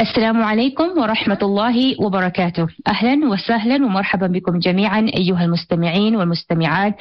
السلام عليكم ورحمة الله وبركاته. أهلا وسهلا ومرحبا بكم جميعا أيها المستمعين والمستمعات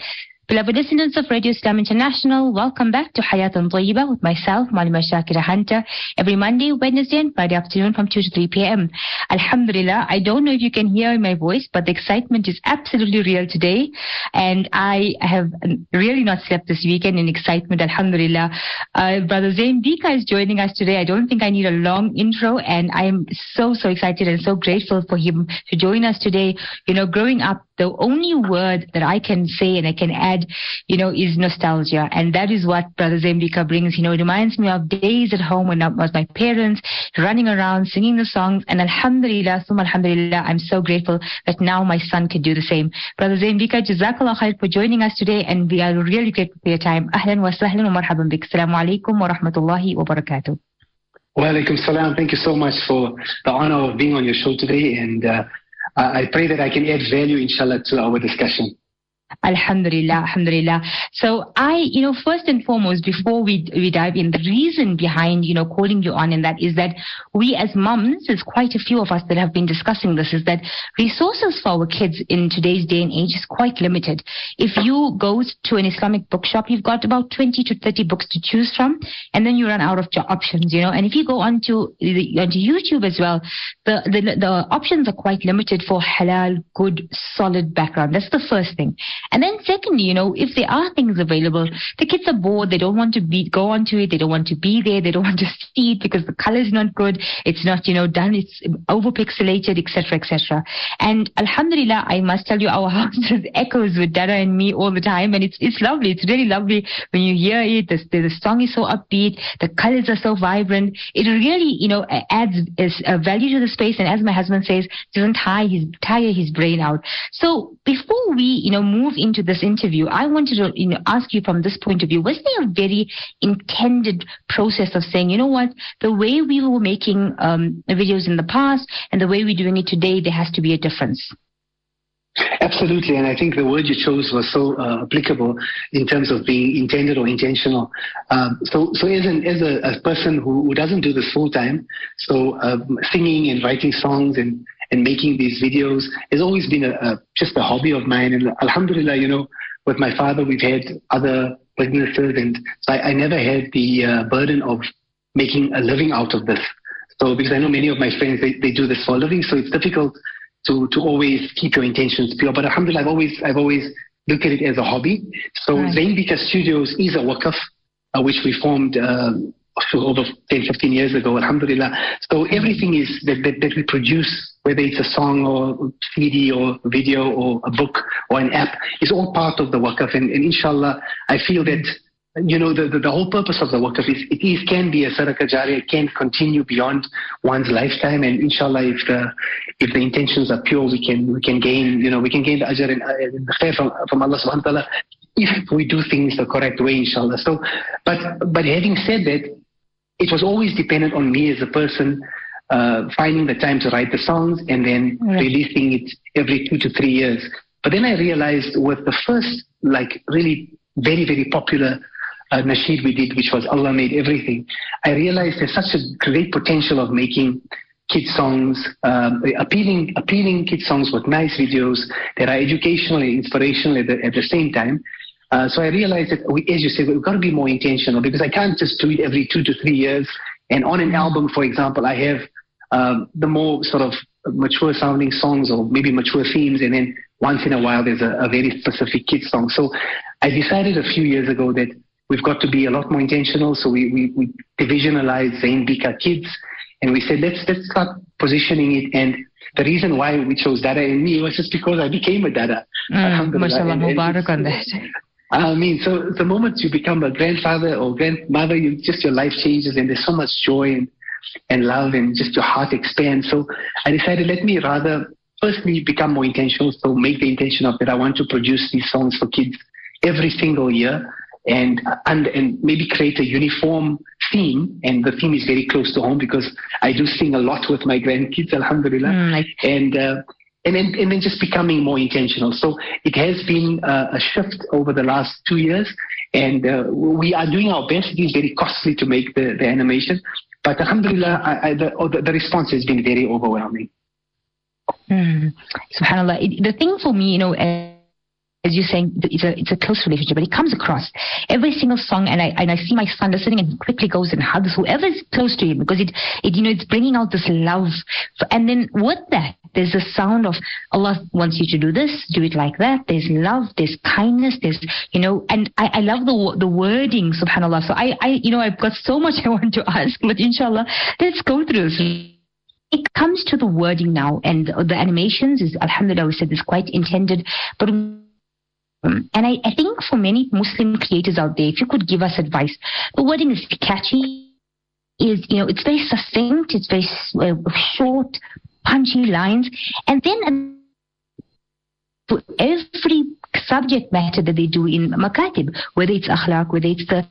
Beloved listeners of Radio Islam International, welcome back to Hayatan Tayyiba with myself, Malima Shakira Hunter, every Monday, Wednesday, and Friday afternoon from 2 to 3 p.m. Alhamdulillah, I don't know if you can hear my voice, but the excitement is absolutely real today. And I have really not slept this weekend in excitement, Alhamdulillah. Uh, Brother Zain Bhikha is joining us today. I don't think I need a long intro, and I am so, so excited and so grateful for him to join us today. You know, growing up, the only word that I can say and I can add, you know, is nostalgia. And that is what Brother Zain Bhikha brings. You know, it reminds me of days at home when I was my parents running around singing the songs. And Alhamdulillah, sum Alhamdulillah, I'm so grateful that now my son can do the same. Brother Zain Bhikha, Jazakallah khair for joining us today. And we are really grateful for your time. Ahlan wa sahlan wa marhaban bik. Assalamu alaikum wa rahmatullahi wa barakatuh. Wa alaikum salam. Thank you so much for the honor of being on your show today. And, uh, I pray that I can add value, inshallah, to our discussion. Alhamdulillah, Alhamdulillah. So I, you know, first and foremost, before we we dive in, the reason behind, you know, calling you on and that is that we as mums, there's quite a few of us that have been discussing this, is that resources for our kids in today's day and age is quite limited. If you go to an Islamic bookshop, you've got about 20 to 30 books to choose from, and then you run out of options, you know. And if you go onto onto YouTube as well, the, the the options are quite limited for halal, good, solid background. That's the first thing. And then secondly, you know, if there are things available, the kids are bored, they don't want to be go onto it, they don't want to be there, they don't want to see it because the color is not good, it's not, you know, done, it's over pixelated, etc., etc. And Alhamdulillah, I must tell you, our house echoes with Dada and me all the time, and it's it's lovely. It's really lovely when you hear it. The, the, the song is so upbeat, the colors are so vibrant. It really, you know, adds a value to the space. And as my husband says, doesn't tire his tire his brain out. So before we, you know, move into this interview, I wanted to you know, ask you from this point of view, was there a very intended process of saying, you know what, the way we were making um, videos in the past and the way we're doing it today, there has to be a difference? Absolutely, and I think the word you chose was so uh, applicable in terms of being intended or intentional. Um, so, so as, an, as a, a person who, who, doesn't do this full time, so um, singing and writing songs and and making these videos has always been a, a, just a hobby of mine. And Alhamdulillah, you know, with my father, we've had other businesses, and so I, I never had the uh, burden of making a living out of this. So because I know many of my friends they, they do this for a living, so it's difficult to to always keep your intentions pure. But Alhamdulillah, I've always I've always looked at it as a hobby. So right. Zain Bhikha Studios is a wakaf, uh, which we formed. Um, over 10, 15 years ago, alhamdulillah. So everything is that, that, that we produce, whether it's a song or CD or video or a book or an app, is all part of the wakaf. And, and inshallah, I feel that you know, the, the, the, whole purpose of the wakaf is it is can be a sadaqah jariyah, it can continue beyond one's lifetime, and inshallah, if the if the intentions are pure, we can we can gain, you know, we can gain the ajr and, and the khair from, from Allah subhanahu wa ta'ala if we do things the correct way, inshallah. So, but but having said that, it was always dependent on me as a person uh, finding the time to write the songs and then right. releasing it every two to three years. But then I realized with the first, like, really very, very popular uh, nasheed we did, which was Allah Made Everything, I realized there's such a great potential of making kid songs, um, appealing, appealing kid songs with nice videos that are educational and inspirational at the, at the same time. Uh, so I realized that, we, as you said, we've got to be more intentional because I can't just do it every two to three years. And on an album, for example, I have um, the more sort of mature sounding songs or maybe mature themes, and then once in a while there's a, a very specific kid song. So I decided a few years ago that we've got to be a lot more intentional. So we, we, we divisionalized Zain Bhikha Kids, and we said let's let's start positioning it and the reason why we chose Dada and me was just because I became a Dada. Mm, mashallah, Mubarak on that. I mean, so the moment you become a grandfather or grandmother, you just your life changes and there's so much joy and, and love and just your heart expands. So I decided let me rather firstly become more intentional. So make the intention of that I want to produce these songs for kids every single year and and and maybe create a uniform theme. And the theme is very close to home because I do sing a lot with my grandkids, alhamdulillah. Mm, and uh, and then, and then just becoming more intentional. So it has been uh, a shift over the last two years, and uh, we are doing our best. It is very costly to make the, the animation, But alhamdulillah, I, I, the, the, the response has been very overwhelming. Mm. Subhanallah. The thing for me, you know, as you're saying, it's a it's a close relationship, but it comes across every single song, and I and I see my son listening, and quickly goes and hugs whoever's close to him because it it you know it's bringing out this love, and then with that there's a sound of Allah wants you to do this, do it like that. There's love, there's kindness, there's you know, and I, I love the the wording, Subhanallah. So I I you know I've got so much I want to ask, but Inshallah, let's go through this it comes to the wording now and the animations is alhamdulillah we said is quite intended but and I, I think for many Muslim creators out there, if you could give us advice, the wording is catchy, is you know it's very succinct, it's very uh, short, punchy lines, and then for every subject matter that they do in makatib, whether it's akhlaq, whether it's the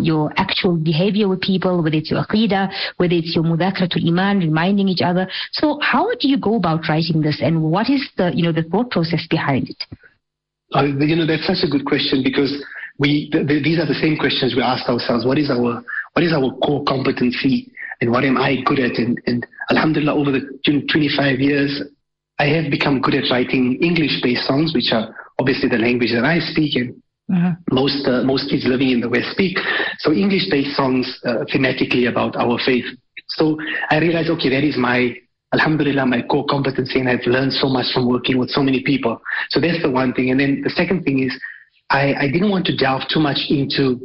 your actual behavior with people, whether it's your aqidah, whether it's your mudhakratul iman, reminding each other. So how do you go about writing this and what is the, you know, the thought process behind it? Uh, you know, that's such a good question because we th- th- these are the same questions we ask ourselves. What is our what is our core competency and what am I good at? And, and Alhamdulillah, over the 25 years, I have become good at writing English-based songs, which are obviously the language that I speak and mm-hmm. most uh, most kids living in the West speak. So English-based songs uh, thematically about our faith. So I realized, okay, that is my Alhamdulillah, my core competency, and I've learned so much from working with so many people. So that's the one thing. And then the second thing is, I, I didn't want to delve too much into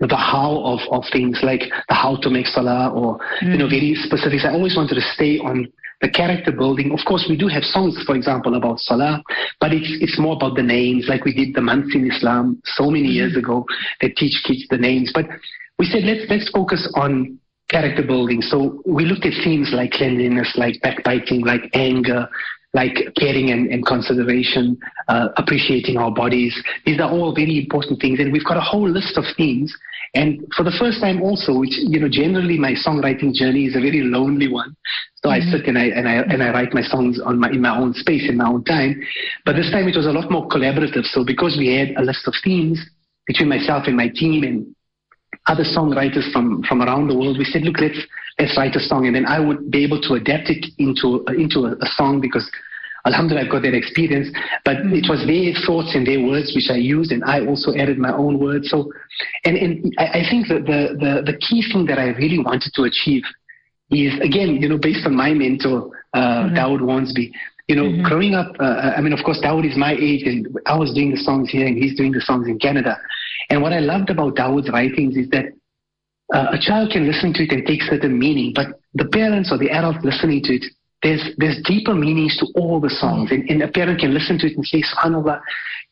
the how of, of things like the how to make salah or mm. you know mm. very specifics. I always wanted to stay on the character building. Of course, we do have songs, for example, about salah, but it's it's more about the names, like we did the months in Islam so many years mm. ago that teach kids the names. But we said let's let's focus on character building. So we looked at themes like cleanliness, like backbiting, like anger, like caring and, and consideration, uh, appreciating our bodies. These are all very important things. And we've got a whole list of themes. And for the first time also, which, you know, generally my songwriting journey is a very lonely one. So mm-hmm. I sit and I, and I, and I write my songs on my, in my own space, in my own time. But this time it was a lot more collaborative. So because we had a list of themes between myself and my team and other songwriters from, from around the world. We said, look, let's let's write a song, and then I would be able to adapt it into into a, a song because. Alhamdulillah, I've got that experience, but it was their thoughts and their words which I used, and I also added my own words. So, and, and I, I think that the, the, the key thing that I really wanted to achieve is, again, you know, based on my mentor, uh, mm-hmm. Dawood Wharnsby, you know, mm-hmm. growing up, uh, I mean, of course, Dawood is my age, and I was doing the songs here, and he's doing the songs in Canada. And what I loved about Dawood's writings is that uh, a child can listen to it and take certain meaning, but the parents or the adults listening to it, there's there's deeper meanings to all the songs. And, and a parent can listen to it and say, Subhanallah,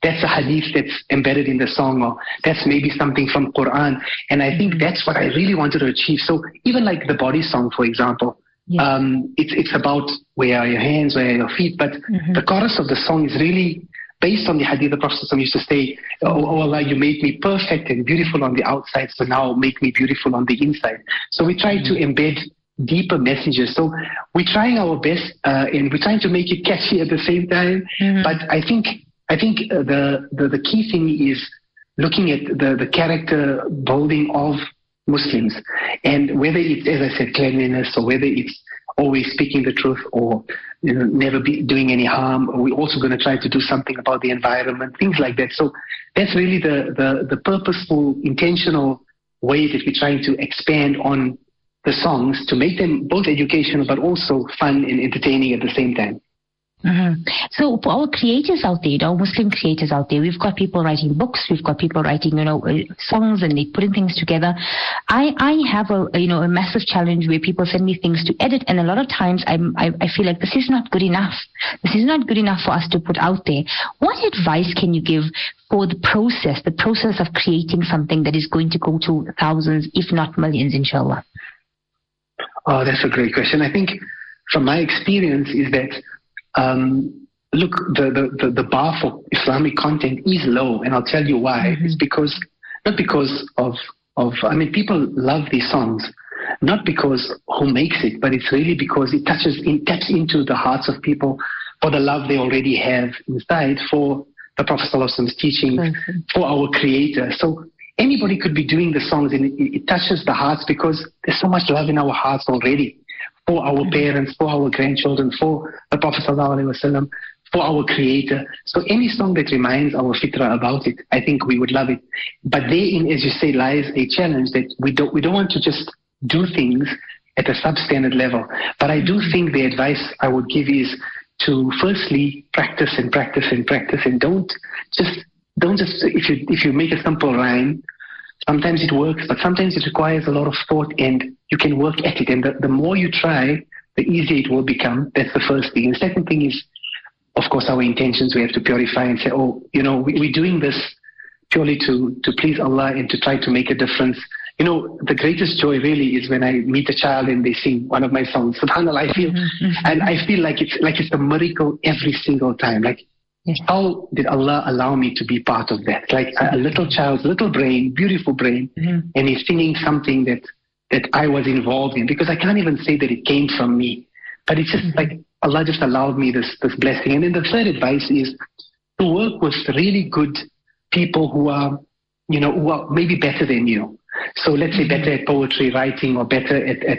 that's a hadith that's embedded in the song, or that's maybe something from Quran. And I think that's what I really wanted to achieve. So even like the body song, for example, yeah. um, it's it's about where are your hands, where are your feet, but mm-hmm. the chorus of the song is really based on the hadith, the Prophet used to say, oh, oh, Allah, you made me perfect and beautiful on the outside, so now make me beautiful on the inside. So we try to embed deeper messages. So we're trying our best, uh, and we're trying to make it catchy at the same time. Mm-hmm. But I think I think uh, the, the the key thing is looking at the the character building of Muslims, and whether it's as I said cleanliness or whether it's always speaking the truth or you know, never be doing any harm. We're also going to try to do something about the environment, things like that. So that's really the, the, the purposeful, intentional way that we're trying to expand on the songs to make them both educational but also fun and entertaining at the same time. Mm-hmm. So for our creators out there, our Muslim creators out there, we've got people writing books, we've got people writing, you know, uh, songs and they putting things together. I, I have a, you know, a massive challenge where people send me things to edit and a lot of times I'm, I, I feel like this is not good enough. This is not good enough for us to put out there. What advice can you give for the process, the process of creating something that is going to go to thousands, if not millions, inshallah? Oh, that's a great question. I think from my experience is that um, look, the, the, the, the, bar for Islamic content is low, and I'll tell you why. Mm-hmm. It's because, not because of, of, I mean, people love these songs, not because who makes it, but it's really because it touches, in, taps into the hearts of people for the love they already have inside for the Prophet teaching, mm-hmm. for our Creator. So anybody could be doing the songs and it, it touches the hearts because there's so much love in our hearts already for our parents, for our grandchildren, for the Prophet Wasallam, for our creator. So any song that reminds our fitra about it, I think we would love it. But therein, as you say, lies a challenge that we don't, we don't want to just do things at a substandard level. But I do think the advice I would give is to firstly practice and practice and practice and don't just don't just if you if you make a simple rhyme sometimes it works but sometimes it requires a lot of thought and you can work at it and the, the more you try the easier it will become that's the first thing the second thing is of course our intentions we have to purify and say oh you know we, we're doing this purely to to please allah and to try to make a difference you know, the greatest joy really is when I meet a child and they sing one of my songs. Subhanallah, I feel, mm-hmm. and I feel like it's like it's a miracle every single time. Like. How did Allah allow me to be part of that? Like a, a little child's little brain, beautiful brain, mm-hmm. and he's singing something that that I was involved in because I can't even say that it came from me, but it's just mm-hmm. like Allah just allowed me this this blessing. And then the third advice is to work with really good people who are, you know, who are maybe better than you so let's say better at poetry writing or better at, at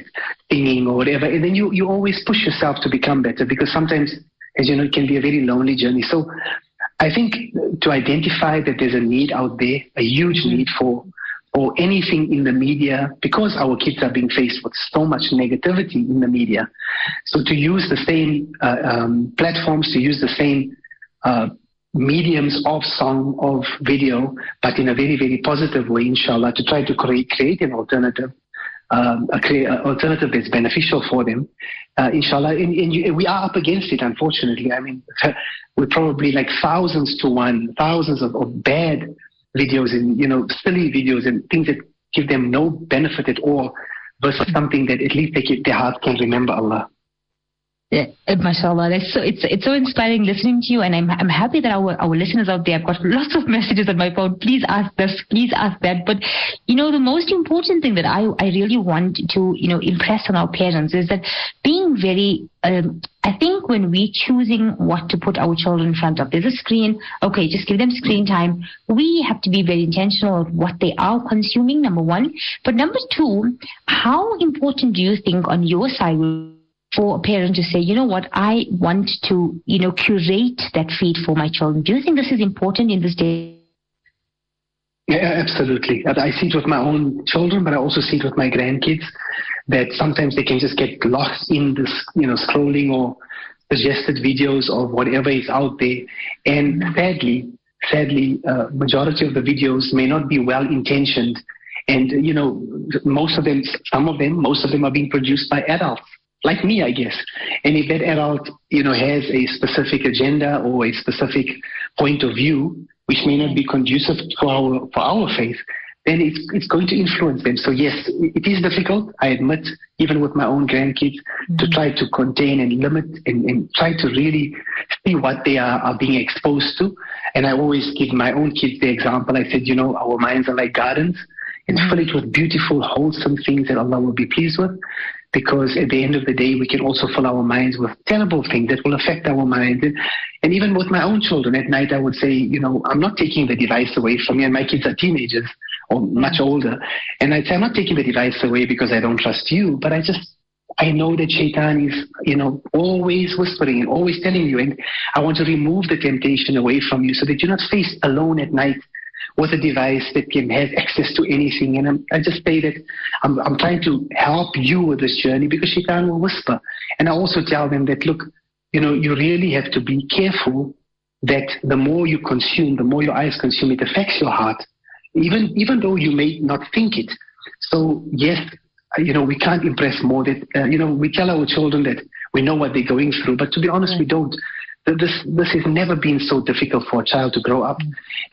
singing or whatever. And then you, you always push yourself to become better because sometimes, as you know, it can be a very lonely journey. So I think to identify that there's a need out there, a huge mm-hmm. need for or anything in the media because our kids are being faced with so much negativity in the media. So to use the same uh, um, platforms, to use the same uh, mediums of song, of video, but in a very, very positive way, inshallah, to try to create, create an alternative. Um, a clear alternative that's beneficial for them, uh, inshallah. And, and you, we are up against it, unfortunately. I mean, we're probably like thousands to one, thousands of, of bad videos and, you know, silly videos and things that give them no benefit at all versus something that at least they, keep, their heart can remember Allah. Yeah, uh, mashallah. That's so, it's it's so inspiring listening to you, and I'm I'm happy that our our listeners out there have got lots of messages on my phone. Please ask this, please ask that. But you know, the most important thing that I I really want to you know impress on our parents is that being very. Um, I think when we're choosing what to put our children in front of, there's a screen. Okay, just give them screen time. We have to be very intentional of what they are consuming. Number one, but number two, how important do you think on your side? For a parent to say, you know what, I want to, you know, curate that feed for my children. Do you think this is important in this day? Yeah, absolutely. I see it with my own children, but I also see it with my grandkids that sometimes they can just get lost in this, you know, scrolling or suggested videos of whatever is out there. And sadly, sadly, uh, majority of the videos may not be well intentioned. And, you know, most of them, some of them, most of them are being produced by adults like me, I guess. And if that adult, you know, has a specific agenda or a specific point of view, which may not be conducive for our for our faith, then it's it's going to influence them. So yes, it is difficult. I admit, even with my own grandkids, mm-hmm. to try to contain and limit and, and try to really see what they are, are being exposed to. And I always give my own kids the example. I said, you know, our minds are like gardens and fill it with beautiful, wholesome things that Allah will be pleased with because at the end of the day, we can also fill our minds with terrible things that will affect our minds. And, even with my own children at night, I would say, you know, I'm not taking the device away from me, and my kids are teenagers or much older. And I'd say, I'm not taking the device away because I don't trust you, but I just, I know that shaitan is, you know, always whispering and always telling you, and I want to remove the temptation away from you so that you're not faced alone at night with a device that can have access to anything. And I'm, i just say that I'm, I'm trying to help you with this journey because Shaitan will whisper. And I also tell them that, look, you know, you really have to be careful that the more you consume, the more your eyes consume, it affects your heart, even, even though you may not think it. So yes, you know, we can't impress more that, uh, you know, we tell our children that we know what they're going through, but to be honest, we don't this this has never been so difficult for a child to grow up.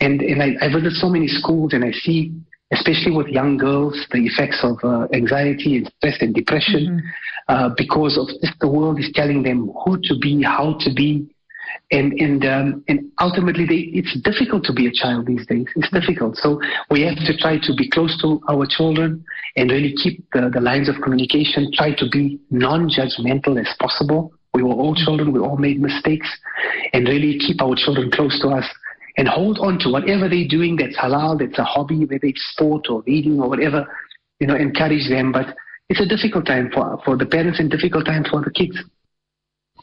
And and I, I visit so many schools and I see, especially with young girls, the effects of uh, anxiety and stress and depression mm-hmm. uh, because of just the world is telling them who to be, how to be. And and um, and ultimately, they, it's difficult to be a child these days. It's difficult. So we have to try to be close to our children and really keep the, the lines of communication. Try to be non-judgmental as possible we were all children. We all made mistakes, and really keep our children close to us and hold on to whatever they're doing that's halal, that's a hobby, whether it's sport or reading or whatever, you know, encourage them. But it's a difficult time for, for the parents and difficult time for the kids.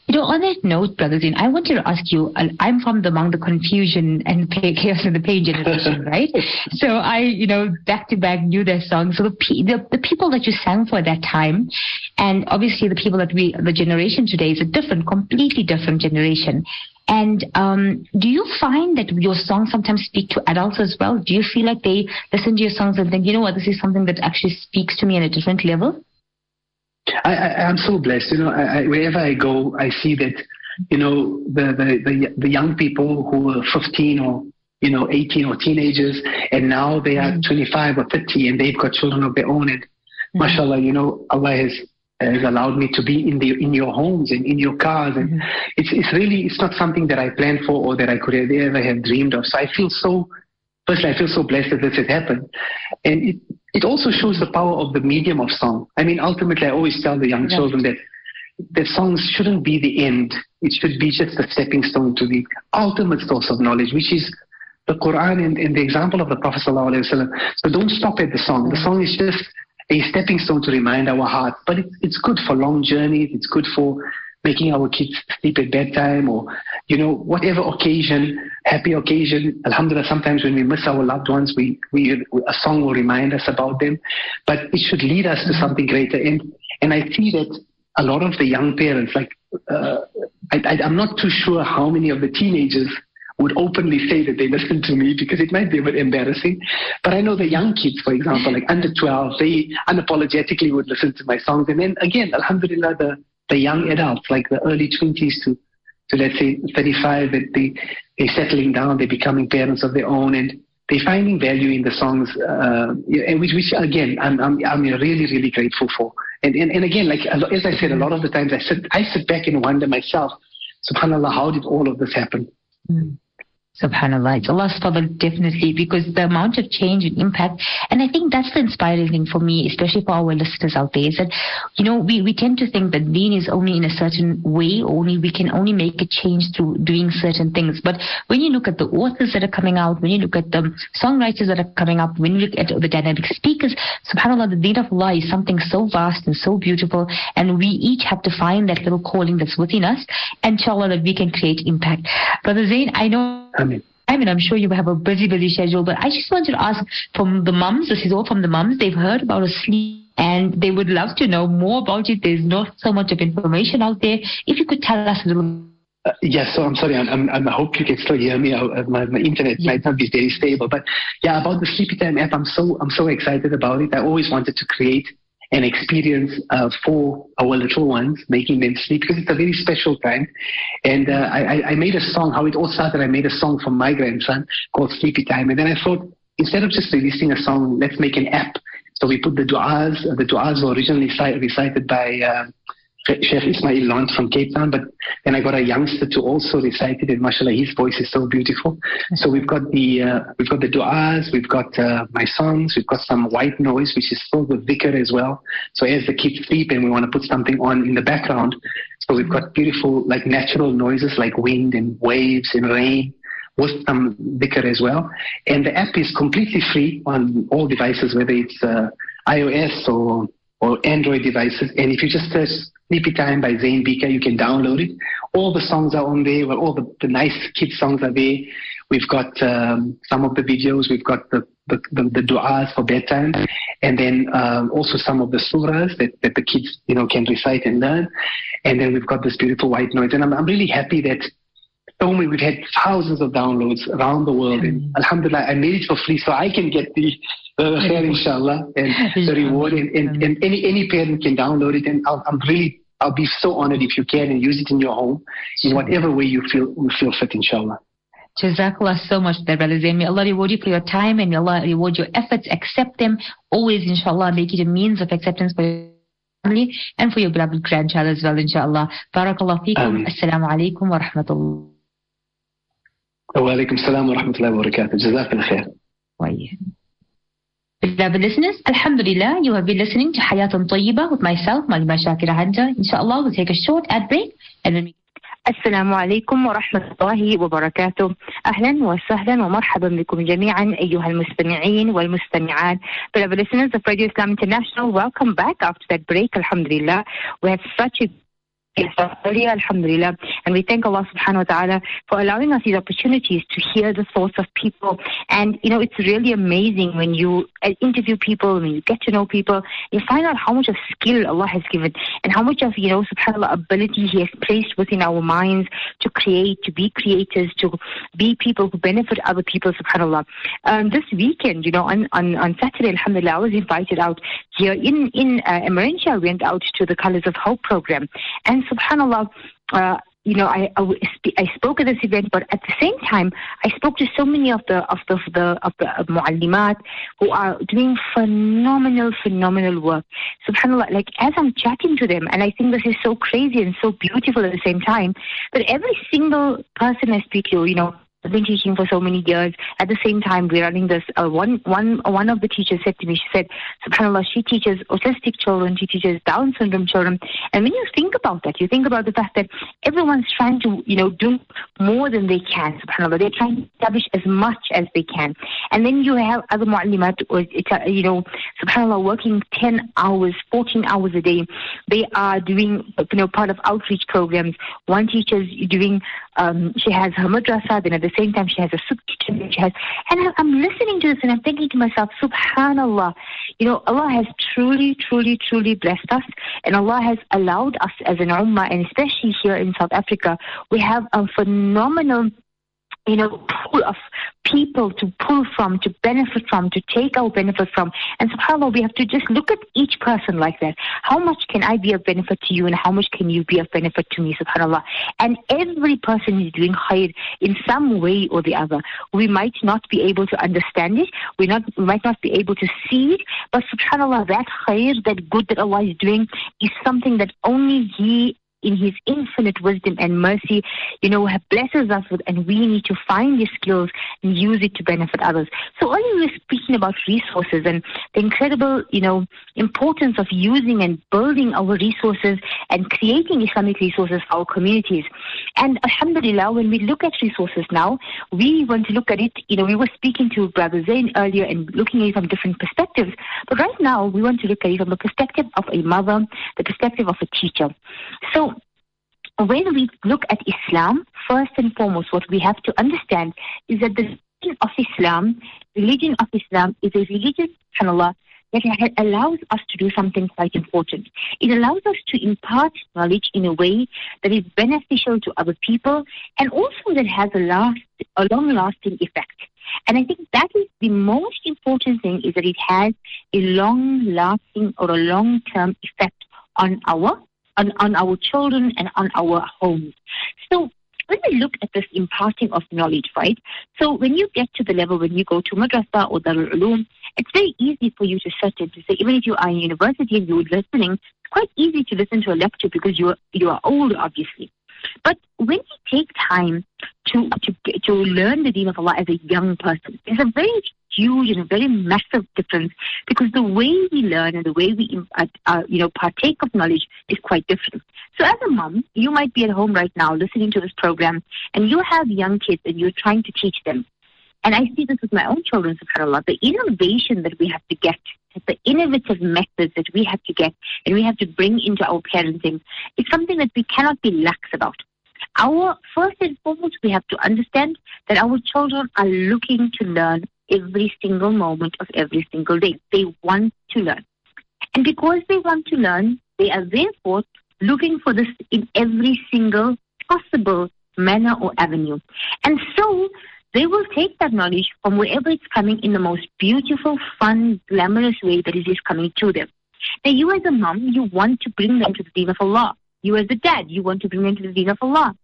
You know, on that note, Brother Zain, I wanted to ask you, I'm from the, among the confusion and chaos of the pain generation, right? so I, you know, back to back knew their songs. So the, the, the people that you sang for at that time, and obviously the people that we, the generation today is a different, completely different generation. And um, do you find that your songs sometimes speak to adults as well? Do you feel like they listen to your songs and think, you know what, this is something that actually speaks to me on a different level? I, I, am so blessed. You know, I, I, wherever I go, I see that, you know, the, the, the, the young people who were 15 or, you know, 18 or teenagers, and now they are mm-hmm. 25 or 30 and they've got children of their own. And mm-hmm. mashallah, you know, Allah has, has allowed me to be in the in your homes and in your cars and mm-hmm. it's it's really it's not something that I planned for or that I could ever have dreamed of. So I feel so firstly I feel so blessed that this has happened. And it it also shows the power of the medium of song. I mean, ultimately, I always tell the young yeah. children that the songs shouldn't be the end. It should be just a stepping stone to the ultimate source of knowledge, which is the Quran and, and the example of the Prophet ﷺ. So don't stop at the song. The song is just a stepping stone to remind our heart. But it, it's good for long journeys. It's good for making our kids sleep at bedtime or, you know, whatever occasion, happy occasion. Alhamdulillah, sometimes when we miss our loved ones, we, we, a song will remind us about them. But it should lead us to something greater. And, and I see that a lot of the young parents, like, uh, I, I, I'm not too sure how many of the teenagers would openly say that they listen to me because it might be a bit embarrassing. But I know the young kids, for example, like under 12, they unapologetically would listen to my songs. And then again, alhamdulillah, the, the young adults, like the early 20s to, to let's say 35, that they, they're settling down, they're becoming parents of their own, and they're finding value in the songs, uh, which, which again, I'm, I'm, I'm really, really grateful for. And, and, and again, like as I said, a lot of the times I sit, I sit back and wonder myself, subhanAllah, how did all of this happen? Mm. Subhanallah. It's Allah's fadl, definitely, because the amount of change and impact, and I think that's the inspiring thing for me, especially for our listeners out there, is that, you know, we, we tend to think that deen is only in a certain way, only we can only make a change through doing certain things. But when you look at the authors that are coming out, when you look at the songwriters that are coming up, when you look at the dynamic speakers, subhanAllah, the deen of Allah is something so vast and so beautiful, and we each have to find that little calling that's within us, and inshallah that we can create impact. Brother Zain, I know I mean, I mean, I'm sure you have a busy, busy schedule, but I just wanted to ask from the mums, this is all from the mums, they've heard about a sleep and they would love to know more about it. There's not so much of information out there. If you could tell us a little uh, yes, so I'm sorry. I'm, I'm, i hope you can still hear me. Uh, my, my internet yeah. might not be very stable, but yeah, about the Sleepy Time app, I'm so I'm so excited about it. I always wanted to create an experience uh, for our little ones, making them sleep because it's a very special time. And uh, I, I made a song. How it all started, I made a song for my grandson called Sleepy Time, and then I thought instead of just releasing a song, let's make an app. So we put the du'as. The du'as were originally recited by uh, Sheikh Ismail Lawrence from Cape Town, but then I got a youngster to also recite it, and mashallah, his voice is so beautiful. So we've got the uh, we've got the du'as, we've got uh, my songs, we've got some white noise, which is filled with dhikr as well. So as the kids sleep and we want to put something on in the background, so we've got beautiful like natural noises like wind and waves and rain with some dhikr as well. And the app is completely free on all devices, whether it's uh, iOS or or Android devices. And if you just search Sleepy Time by Zain Bhikha. You can download it. All the songs are on there. Well, all the, the nice kids songs are there. We've got um, some of the videos. We've got the, the, the, the du'as for bedtime. And then um, also some of the surahs that, that the kids, you know, can recite and learn. And then we've got this beautiful white noise. And I'm, I'm really happy that so many, we've had thousands of downloads around the world. And alhamdulillah, I made it for free so I can get the uh, inshallah, and the reward. And, and, and, any, any parent can download it. And i am really I'll be so honored if you can and use it in your home in whatever way you feel you feel fit, inshallah. Jazakallah so much there, Brother Zain. May Allah reward you for your time and may Allah reward your efforts. Accept them. Always, inshallah, make it a means of acceptance for your family and for your beloved grandchild as well, inshallah. Barakallah feekum. Assalamu alaikum wa rahmatullah. Wa alaikum salam wa rahmatullahi wa barakatuh. Jazakallah khair. Beloved listeners, Alhamdulillah, you have been listening to Hayatun Tayyiba with myself, Malima Shakira Hunter. Inshallah, we'll take a short ad break and then السلام عليكم ورحمة الله وبركاته أهلا وسهلا ومرحبا بكم جميعا أيها المستمعين والمستمعات Beloved listeners of Radio Islam International, welcome back after that break, Alhamdulillah. We had such a Alhamdulillah. And we thank Allah subhanahu wa ta'ala for allowing us these opportunities to hear the thoughts of people. And, you know, it's really amazing when you uh, interview people, when you get to know people, you find out how much of skill Allah has given and how much of, you know, subhanAllah, ability He has placed within our minds to create, to be creators, to be people who benefit other people, subhanAllah. Um, this weekend, you know, on, on, on Saturday, Alhamdulillah, I was invited out here in, in uh, Emmarentia. I went out to the Colors of Hope program. And subhanallah, uh, you know, I, I, I, spoke at this event, but at the same time, I spoke to so many of the of the of the, of the of muallimat who are doing phenomenal, phenomenal work. Subhanallah, like as I'm chatting to them, and I think this is so crazy and so beautiful at the same time, but every single person I speak to, you know, I've been teaching for so many years. At the same time, we're running this. Uh, one, one, one of the teachers said to me, she said, "Subhanallah, she teaches autistic children, she teaches Down syndrome children." And when you think about that, you think about the fact that everyone's trying to, you know, do more than they can. Subhanallah, they're trying to establish as much as they can. And then you have other mu'allimat, uh, you know, Subhanallah, working 10 hours, 14 hours a day. They are doing, you know, part of outreach programs. One teacher's doing, um, she has her madrasa, then at the same time she has a soup kitchen. She has, and I'm listening to this and I'm thinking to myself, Subhanallah, you know, Allah has truly, truly, truly blessed us, and Allah has allowed us as an ummah, and especially here in South Africa, we have a phenomenal you know, pool of people to pull from, to benefit from, to take our benefit from. And subhanAllah, we have to just look at each person like that. How much can I be of benefit to you and how much can you be of benefit to me, subhanAllah? And every person is doing khair in some way or the other. We might not be able to understand it. We, not, we might not be able to see it. But subhanAllah, that khair, that good that Allah is doing is something that only He in His infinite wisdom and mercy, you know, blesses us with, and we need to find these skills and use it to benefit others. So earlier we were speaking about resources and the incredible, you know, importance of using and building our resources and creating Islamic resources for our communities. And Alhamdulillah, when we look at resources now, we want to look at it, you know, we were speaking to Brother Zain earlier and looking at it from different perspectives. But right now, we want to look at it from the perspective of a mother, the perspective of a teacher. So when we look at Islam, first and foremost, what we have to understand is that the religion of Islam, religion of Islam is a religion, subhanAllah, that allows us to do something quite important. It allows us to impart knowledge in a way that is beneficial to other people and also that has a, last, a long-lasting effect. And I think that is the most important thing is that it has a long-lasting or a long-term effect on our on, on our children and on our homes. So when we look at this imparting of knowledge, right? So when you get to the level when you go to madrasa or Darul Uloom, it's very easy for you to and to say, even if you are in university and you're listening, it's quite easy to listen to a lecture because you are, you are old, obviously. But when you take time to, to, to learn the deen of Allah as a young person, there's a very huge and a very massive difference because the way we learn and the way we uh, uh, you know partake of knowledge is quite different. So as a mom, you might be at home right now listening to this program and you have young kids and you're trying to teach them. And I see this with my own children, subhanAllah, the innovation that we have to get, the innovative methods that we have to get and we have to bring into our parenting is something that we cannot be lax about. Our first and foremost, we have to understand that our children are looking to learn every single moment of every single day. They want to learn. And because they want to learn, they are therefore looking for this in every single possible manner or avenue. And so they will take that knowledge from wherever it's coming in the most beautiful, fun, glamorous way that it is coming to them. Now, you as a mom, you want to bring them to the deen of Allah. You as a dad, you want to bring them to the deen of Allah.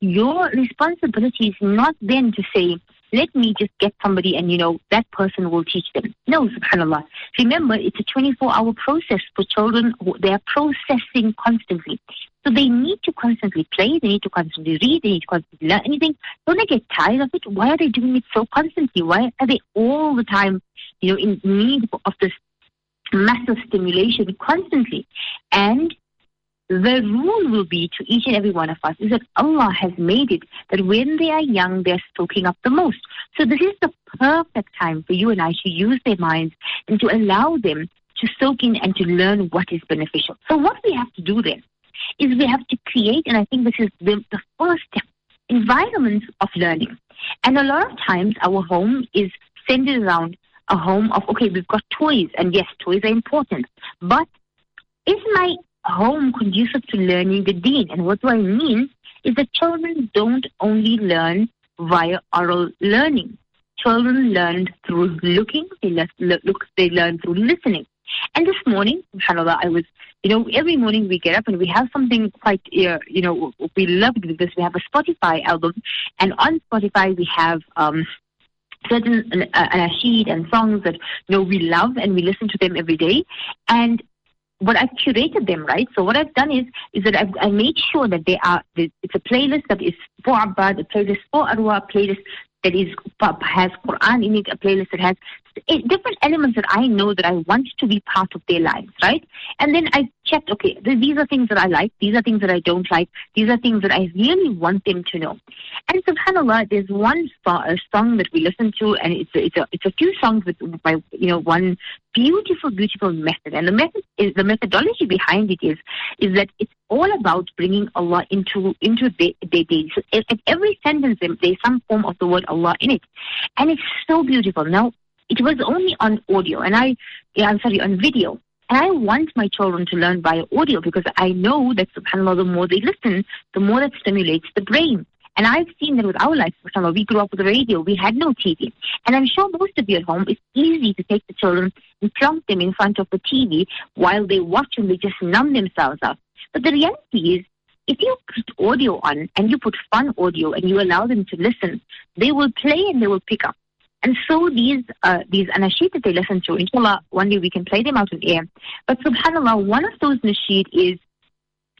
Your responsibility is not then to say, let me just get somebody and, you know, that person will teach them. No, subhanAllah. Remember, it's a 24 hour process for children. They are processing constantly. So they need to constantly play, they need to constantly read, they need to constantly learn anything. Don't they get tired of it? Why are they doing it so constantly? Why are they all the time, you know, in need of this massive stimulation constantly? And the rule will be to each and every one of us is that Allah has made it that when they are young, they're soaking up the most. So this is the perfect time for you and I to use their minds and to allow them to soak in and to learn what is beneficial. So what we have to do then is we have to create, and I think this is the, the first step, environments of learning. And a lot of times our home is centered around a home of, okay, we've got toys, and yes, toys are important, but is my home conducive to learning the deen? And what do I mean is that children don't only learn via oral learning. Children learn through looking, they look, they learn through listening. And this morning, subhanAllah, I was, you know, every morning we get up and we have something quite, uh, you know, we love it because we have a Spotify album. And on Spotify, we have, um, certain uh, anashid and songs that, you know, we love and we listen to them every day. And but I've curated them, right? So what I've done is is that I've I made sure that they are it's a playlist that is for Abbad, a playlist for Arwa, a playlist that is has Quran in it, a playlist that has eh, different elements that I know that I want to be part of their lives, right? And then I checked, okay, these are things that I like, these are things that I don't like, these are things that I really want them to know. And subhanallah, there's one song that we listen to, and it's a, it's a it's a few songs with by you know one beautiful, beautiful method. And the method is the methodology behind it is is that it's all about bringing Allah into into their, days. So at every sentence, there's some form of the word Allah in it, and it's so beautiful. Now, it was only on audio, and I, yeah, I'm sorry, on video. And I want my children to learn via audio because I know that, subhanAllah, the more they listen, the more that stimulates the brain. And I've seen that with our life, subhanAllah, we grew up with the radio, we had no TV. And I'm sure most of you at home, it's easy to take the children and plonk them in front of the TV while they watch and they just numb themselves out. But the reality is, if you put audio on and you put fun audio and you allow them to listen, they will play and they will pick up. And so these uh, these that they listen to, inshallah, one day we can play them out on air. But subhanallah, one of those nasheed is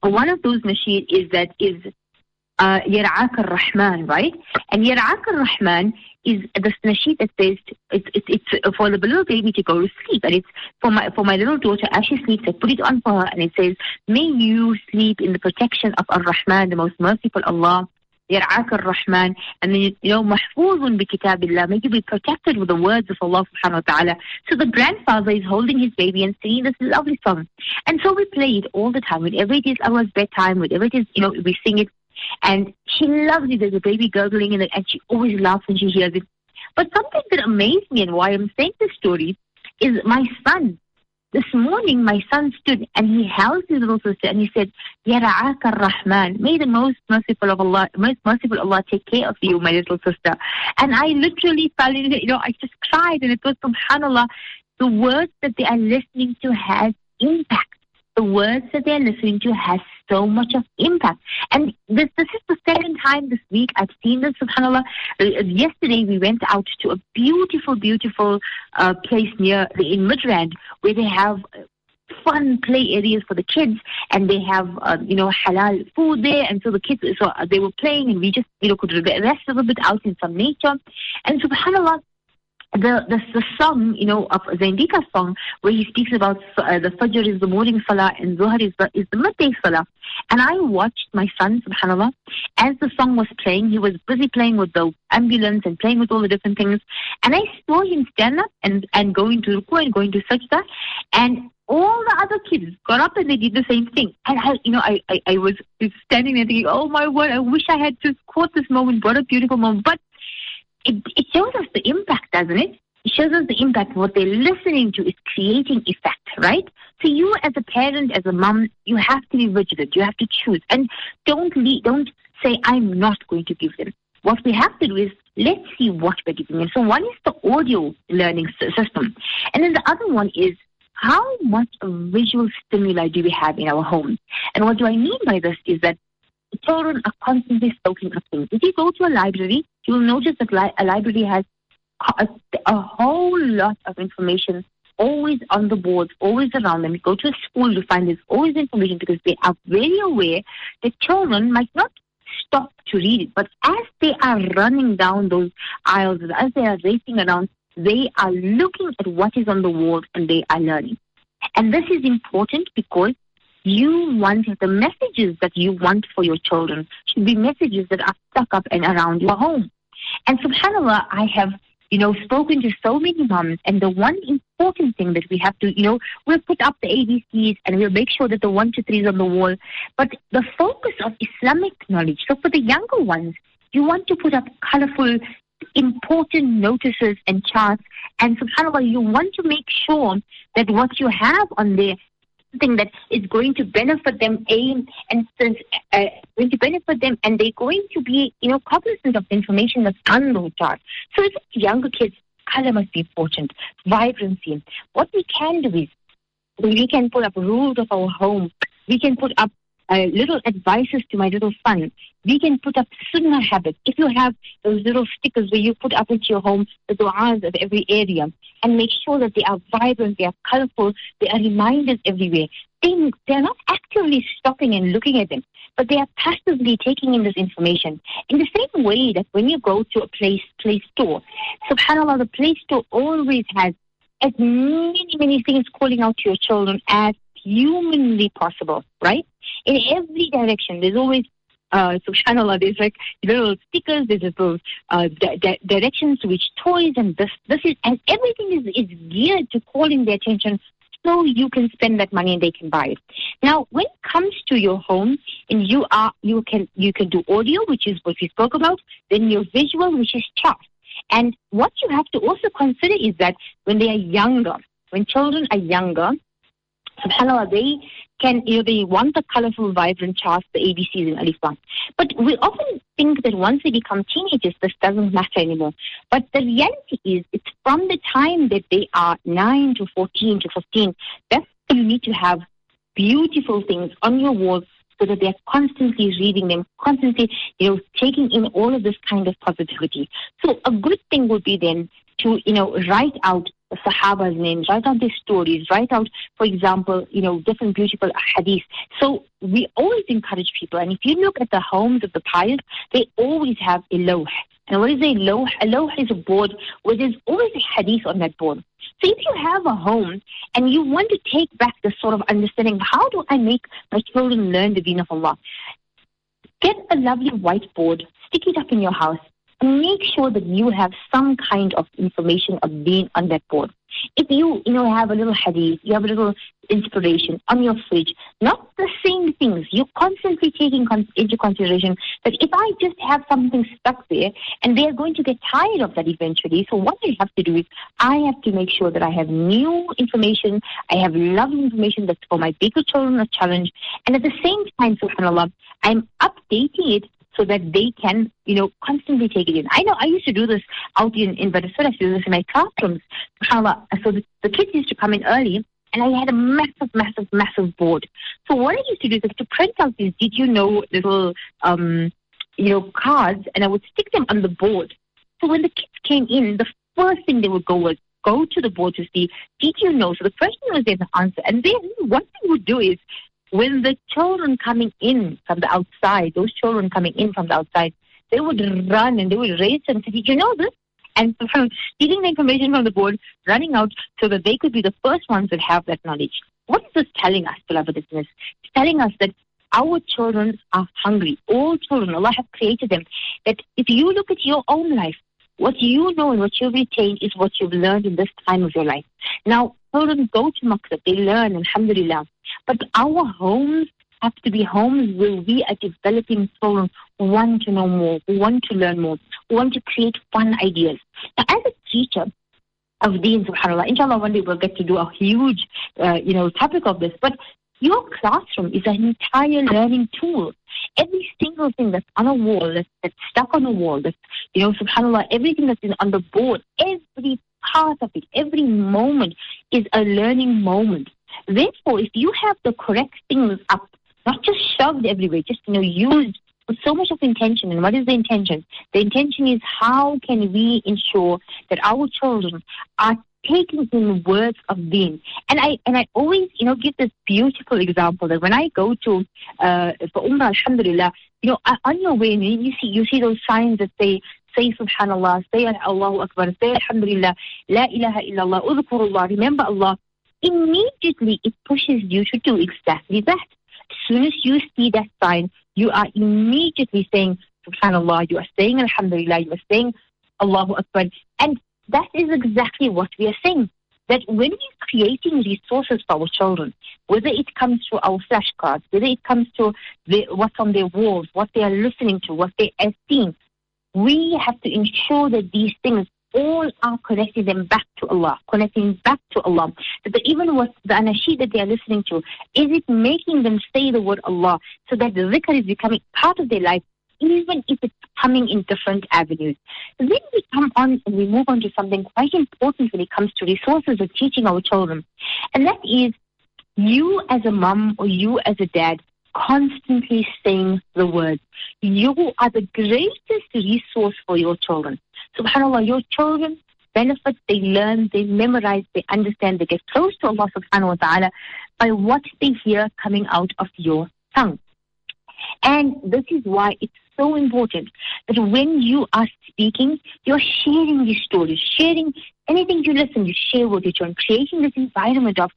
one of those nasheed is that is uh, al-Rahman, right? And Yar'ak al-Rahman is the nasheed that says it's, it's, it's for the little baby to go to sleep, and it's for my for my little daughter as she sleeps. I put it on for her, and it says, "May you sleep in the protection of Ar-Rahman, the most merciful Allah." يرعاك الرحمن and then you know محفوظ بكتاب الله may you be protected with the words of Allah subhanahu wa ta'ala so the grandfather is holding his baby and singing this lovely song and so we play it all the time whenever it is our bedtime whenever it is you know we sing it and she loves it there's a baby gurgling in it and she always laughs when she hears it but something that amazed me and why I'm saying this story is my son this morning, my son stood and he held his little sister and he said, Yara'aka Rahman, may the most merciful of Allah, most merciful Allah take care of you, my little sister. And I literally fell in, you know, I just cried and it was subhanAllah, the words that they are listening to has impact. The words that they're listening to has so much of impact. And this, this is the second time this week I've seen this, subhanAllah. Uh, yesterday we went out to a beautiful, beautiful uh, place near in Midrand where they have fun play areas for the kids and they have uh, you know halal food there and so the kids so uh, they were playing and we just you know could rest a little bit out in some nature and subhanallah the, the the song, you know, of Zain Bhikha's song, where he speaks about uh, the Fajr is the morning salah and Zuhr is the, is the midday salah. And I watched my son, subhanAllah, as the song was playing, he was busy playing with the ambulance and playing with all the different things. And I saw him stand up and, and going to ruku and going to sajda. And all the other kids got up and they did the same thing. And I, you know, I, I, I was standing there thinking, oh my word, I wish I had just caught this moment. What a beautiful moment. But it, it shows us the impact, doesn't it? It shows us the impact. What they're listening to is creating effect, right? So you, as a parent, as a mom, you have to be vigilant. You have to choose, and don't lead, don't say I'm not going to give them. What we have to do is let's see what we're giving them. So one is the audio learning system, and then the other one is how much visual stimuli do we have in our homes? And what do I mean by this is that children are constantly soaking up things. If you go to a library, you'll notice that li- a library has a, a, whole lot of information always on the boards, always around them. You go to a school, you find there's always information because they are very aware that children might not stop to read it, but as they are running down those aisles, as they are racing around, they are looking at what is on the wall and they are learning. And this is important because you want the messages that you want for your children should be messages that are stuck up and around your home. And subhanAllah, I have, you know, spoken to so many moms and the one important thing that we have to, you know, we'll put up the ABCs and we'll make sure that the one, two, threes on the wall. But the focus of Islamic knowledge, so for the younger ones, you want to put up colorful, important notices and charts. And subhanAllah, you want to make sure that what you have on there something that is going to benefit them a and since uh, going to benefit them and they're going to be you know cognizant of the information that's on those charts so as younger kids color must be important vibrancy. What we can do is we can put up rules of our home. We can put up uh, little advices to my little son. We can put up sunnah habits. If you have those little stickers where you put up into your home the du'as of every area and make sure that they are vibrant, they are colorful, they are reminders everywhere. They, they're not actively stopping and looking at them, but they are passively taking in this information. In the same way that when you go to a place, Play Store, subhanAllah, the Play Store always has as many, many things calling out to your children as humanly possible, right? In every direction, there's always uh, subhanallah, there's like little stickers, there's little uh, di- di- directions to which toys and this, this is, and everything is, is geared to calling their attention so you can spend that money and they can buy it. Now, when it comes to your home, and you are, you can, you can do audio, which is what we spoke about, then your visual, which is chat. And what you have to also consider is that when they are younger, when children are younger, subhanAllah, they can, you know, they want the colorful, vibrant charts, the ABCs and Alif But we often think that once they become teenagers, this doesn't matter anymore. But the reality is, it's from the time that they are 9 to 14 to 15, that's when you need to have beautiful things on your walls so that they're constantly reading them, constantly, you know, taking in all of this kind of positivity. So a good thing would be then to, you know, write out Sahaba's names, write out their stories, write out, for example, you know, different beautiful hadith. So we always encourage people, and if you look at the homes of the pious, they always have a lawh. And what is a lawh? A lawh is a board where there's always a hadith on that board. So if you have a home and you want to take back the sort of understanding, how do I make my children learn the deen of Allah? Get a lovely whiteboard, stick it up in your house, make sure that you have some kind of information of being on that board. If you, you know, have a little hadith, you have a little inspiration on your fridge, not the same things. You're constantly taking con- into consideration that if I just have something stuck there, and they're going to get tired of that eventually. So what I have to do is I have to make sure that I have new information, I have lovely information that's for my bigger children a challenge, and at the same time, subhanAllah, I'm updating it so that they can, you know, constantly take it in. I know I used to do this out in, in Venezuela, I used to do this in my classrooms. So the, the kids used to come in early and I had a massive, massive, massive board. So what I used to do is to print out these, did you know, little, um, you know, cards, and I would stick them on the board. So when the kids came in, the first thing they would go was go to the board to see, did you know? So the question was there's an answer. And then what they would do is when the children coming in from the outside, those children coming in from the outside, they would run and they would race and say, Did you know this? And from stealing the information from the board, running out so that they could be the first ones that have that knowledge. What is this telling us, beloved listeners? It's telling us that our children are hungry. All children, Allah has created them. That if you look at your own life, what you know and what you retain is what you've learned in this time of your life. Now, children go to Maktab, they learn, alhamdulillah. But our homes have to be homes where we are developing children who want to know more, who want to learn more, who want to create fun ideas. Now, as a teacher of Deen, subhanAllah, inshallah, one day we'll get to do a huge, uh, you know, topic of this. But your classroom is an entire learning tool. Every single thing that's on a wall, that's, that's stuck on a wall, that's, you know, subhanAllah, everything that's on the board, every part of it, every moment is a learning moment. Therefore, if you have the correct things up, not just shoved everywhere, just you know, used with so much of intention. And what is the intention? The intention is how can we ensure that our children are taking in words of being. And I and I always, you know, give this beautiful example that when I go to uh, for Umrah, Alhamdulillah, you know, on your way, you see you see those signs that say say Subhanallah, say Allahu Akbar, say Alhamdulillah, La ilaha illallah, udhkurullah, remember Allah. immediately it pushes you to do exactly that. As soon as you see that sign, you are immediately saying, Subhanallah, you are saying Alhamdulillah, you are saying Allahu Akbar. And that is exactly what we are saying. That when we're creating resources for our children, whether it comes to our flashcards, whether it comes to the, what's on their walls, what they are listening to, what they are seeing, we have to ensure that these things all are connecting them back to Allah, connecting back to Allah. That even what the anashid that they are listening to, is it making them say the word Allah so that the zikr is becoming part of their life, even if it's coming in different avenues. Then we come on and we move on to something quite important when it comes to resources of teaching our children. And that is you as a mum or you as a dad constantly saying the words. You are the greatest resource for your children. Subhanallah, your children benefit, they learn, they memorize, they understand, they get close to Allah subhanahu wa ta'ala by what they hear coming out of your tongue. And this is why it's so important that when you are speaking, you're sharing your stories, sharing anything you listen, you share with your children, creating this environment of,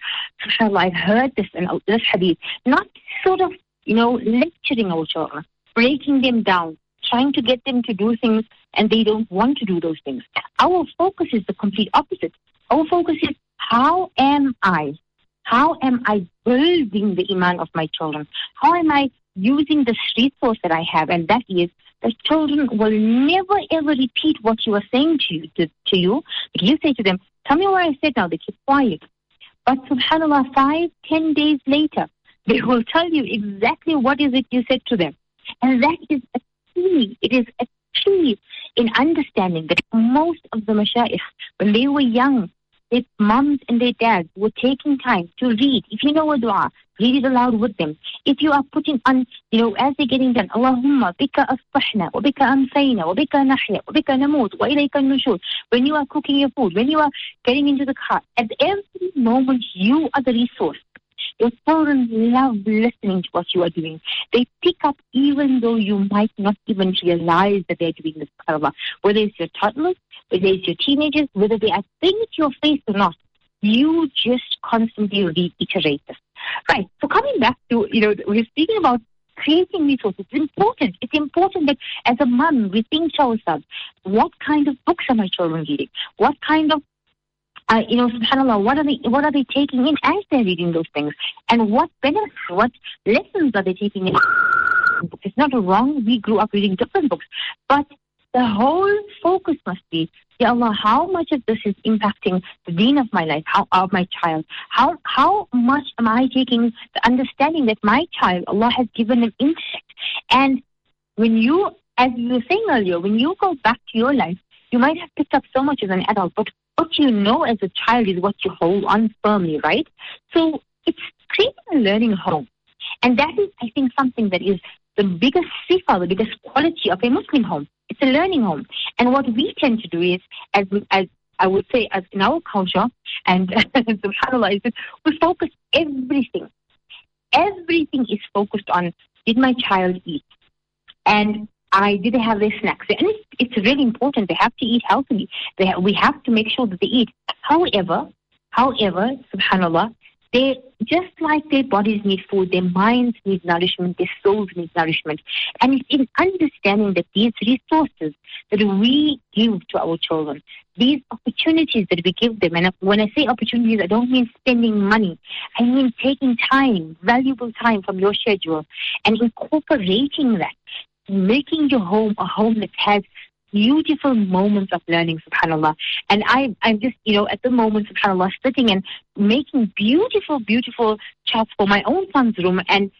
subhanAllah, I've heard this in this hadith, not sort of, you know, lecturing our children, breaking them down, trying to get them to do things and they don't want to do those things. Our focus is the complete opposite. Our focus is how am I? How am I building the iman of my children? How am I using the resource that I have? And that is the children will never ever repeat what you are saying to you. To, to you. But you say to them, tell me what I said now. They keep quiet. But subhanAllah, five, ten days later, they will tell you exactly what is it you said to them. And that is a key. It is a key in understanding that most of the mashayikh, when they were young, their moms and their dads were taking time to read. If you know a dua, read it aloud with them. If you are putting on, you know, as they're getting done, Allahumma bika asbahna, wa bika amsayna, wa bika nahya, wa bika namut, wa ilayka nushur. When you are cooking your food, when you are getting into the car, at every moment you are the resource. Your children love listening to what you are doing. They pick up even though you might not even realize that they're doing this, karma. whether it's your toddlers, whether it's your teenagers, whether they are to your face or not. You just constantly reiterate this. Right. So coming back to, you know, we're speaking about creating resources. It's important. It's important that as a mom, we think to ourselves, what kind of books are my children reading? What kind of uh, you know, subhanAllah, what are they what are they taking in as they're reading those things? And what benefits, what lessons are they taking in? It's not wrong. We grew up reading different books. But the whole focus must be, Ya Allah, how much of this is impacting the deen of my life, how of my child? How how much am I taking the understanding that my child, Allah has given an intellect? And when you, as you were saying earlier, when you go back to your life, you might have picked up so much as an adult, but what you know as a child is what you hold on firmly, right? So it's creating a learning home. And that is, I think, something that is the biggest sifa, the biggest quality of a Muslim home. It's a learning home. And what we tend to do is, as, as I would say, as in our culture, and subhanAllah, is we focus everything. Everything is focused on, did my child eat? And I did have their snacks. And it's, it's really important. They have to eat healthily. They we have to make sure that they eat. However, however, subhanAllah, they just like their bodies need food, their minds need nourishment, their souls need nourishment. And it's in understanding that these resources that we give to our children, these opportunities that we give them, and when I say opportunities, I don't mean spending money. I mean taking time, valuable time from your schedule, and incorporating that, making your home a home that has beautiful moments of learning, subhanAllah. And I, I'm just, you know, at the moment, subhanAllah, sitting and making beautiful, beautiful charts for my own son's room. And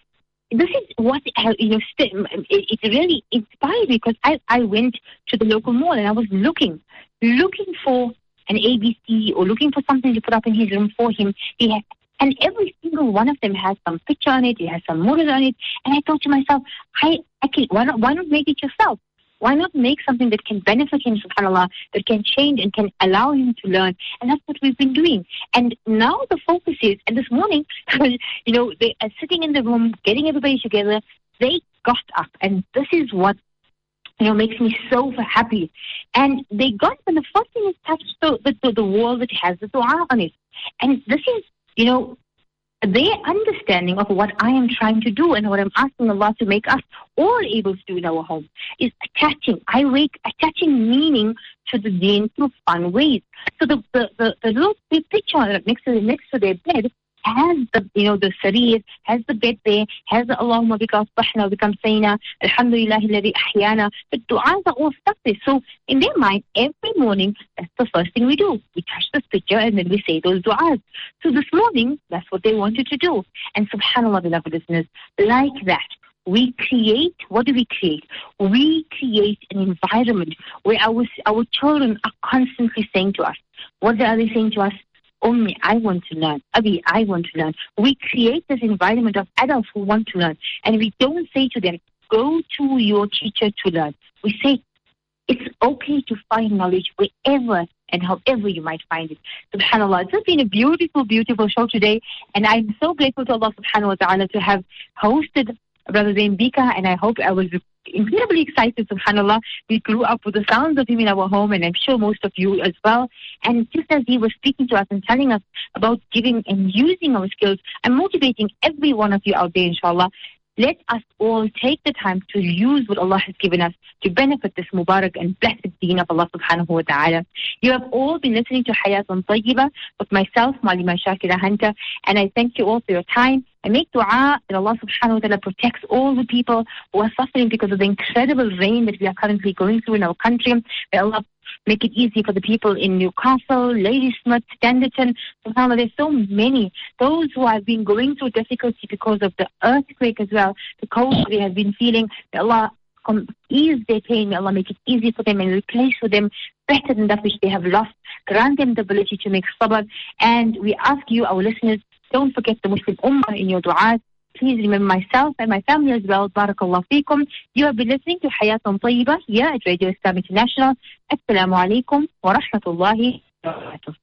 this is what, uh, you know, it, it really inspired me because I, I went to the local mall and I was looking, looking for an ABC or looking for something to put up in his room for him. He had, and every single one of them has some picture on it, it has some model on it. And I thought to myself, I, I can, why not, why not make it yourself? Why not make something that can benefit him, subhanAllah, that can change and can allow him to learn? And that's what we've been doing. And now the focus is, and this morning, you know, they are sitting in the room, getting everybody together. They got up, and this is what you know, makes me so happy. And they got, and the first thing is touched the, the, the wall that has the dua on it. And this is you know, their understanding of what I am trying to do and what I'm asking Allah to make us all able to do in our home is attaching. I wake attaching meaning to the deen through fun ways. So the the, the, the little picture next to the, next to their bed has the you know the sarir, has the bed there, has the Allahumma bika asbahna bika amsayna, alhamdulillah alladhi ahyana. The du'as are all stuck there. So in their mind, every morning, that's the first thing we do. We touch the picture and then we say those du'as. So this morning, that's what they wanted to do. And subhanAllah, beloved listeners, like that, we create, what do we create? We create an environment where our, our children are constantly saying to us, what are they saying to us? Ummi, I want to learn. Abi, I want to learn. We create this environment of adults who want to learn. And we don't say to them, go to your teacher to learn. We say, it's okay to find knowledge wherever and however you might find it. Subhanallah. It's been a beautiful, beautiful show today. And I'm so grateful to Allah subhanahu wa ta'ala to have hosted Brother Zain. And I hope I was incredibly excited, subhanAllah. We grew up with the sounds of him in our home, and I'm sure most of you as well. And just as he was speaking to us and telling us about giving and using our skills, I'm motivating every one of you out there, inshallah. Let us all take the time to use what Allah has given us to benefit this Mubarak and blessed deen of Allah subhanahu wa ta'ala. You have all been listening to Hayatun Tayyiba with myself, Malima Shakira Hunter, and I thank you all for your time. I make dua that Allah subhanahu wa ta'ala protects all the people who are suffering because of the incredible rain that we are currently going through in our country. May Allah make it easy for the people in Newcastle, Ladysmith, Standerton. SubhanAllah, there's so many. Those who have been going through difficulty because of the earthquake as well, the cold they have been feeling. Allah ease their pain. May Allah make it easy for them and replace for them better than that which they have lost. Grant them the ability to make sabr. And we ask you, our listeners, don't forget the Muslim Ummah in your du'as. Please remember myself and my family as well. Barakallah feekum. You have been listening to Hayatun Tayyiba here at Radio Islam International. Assalamu alaikum wa rahmatullahi wa barakatuh.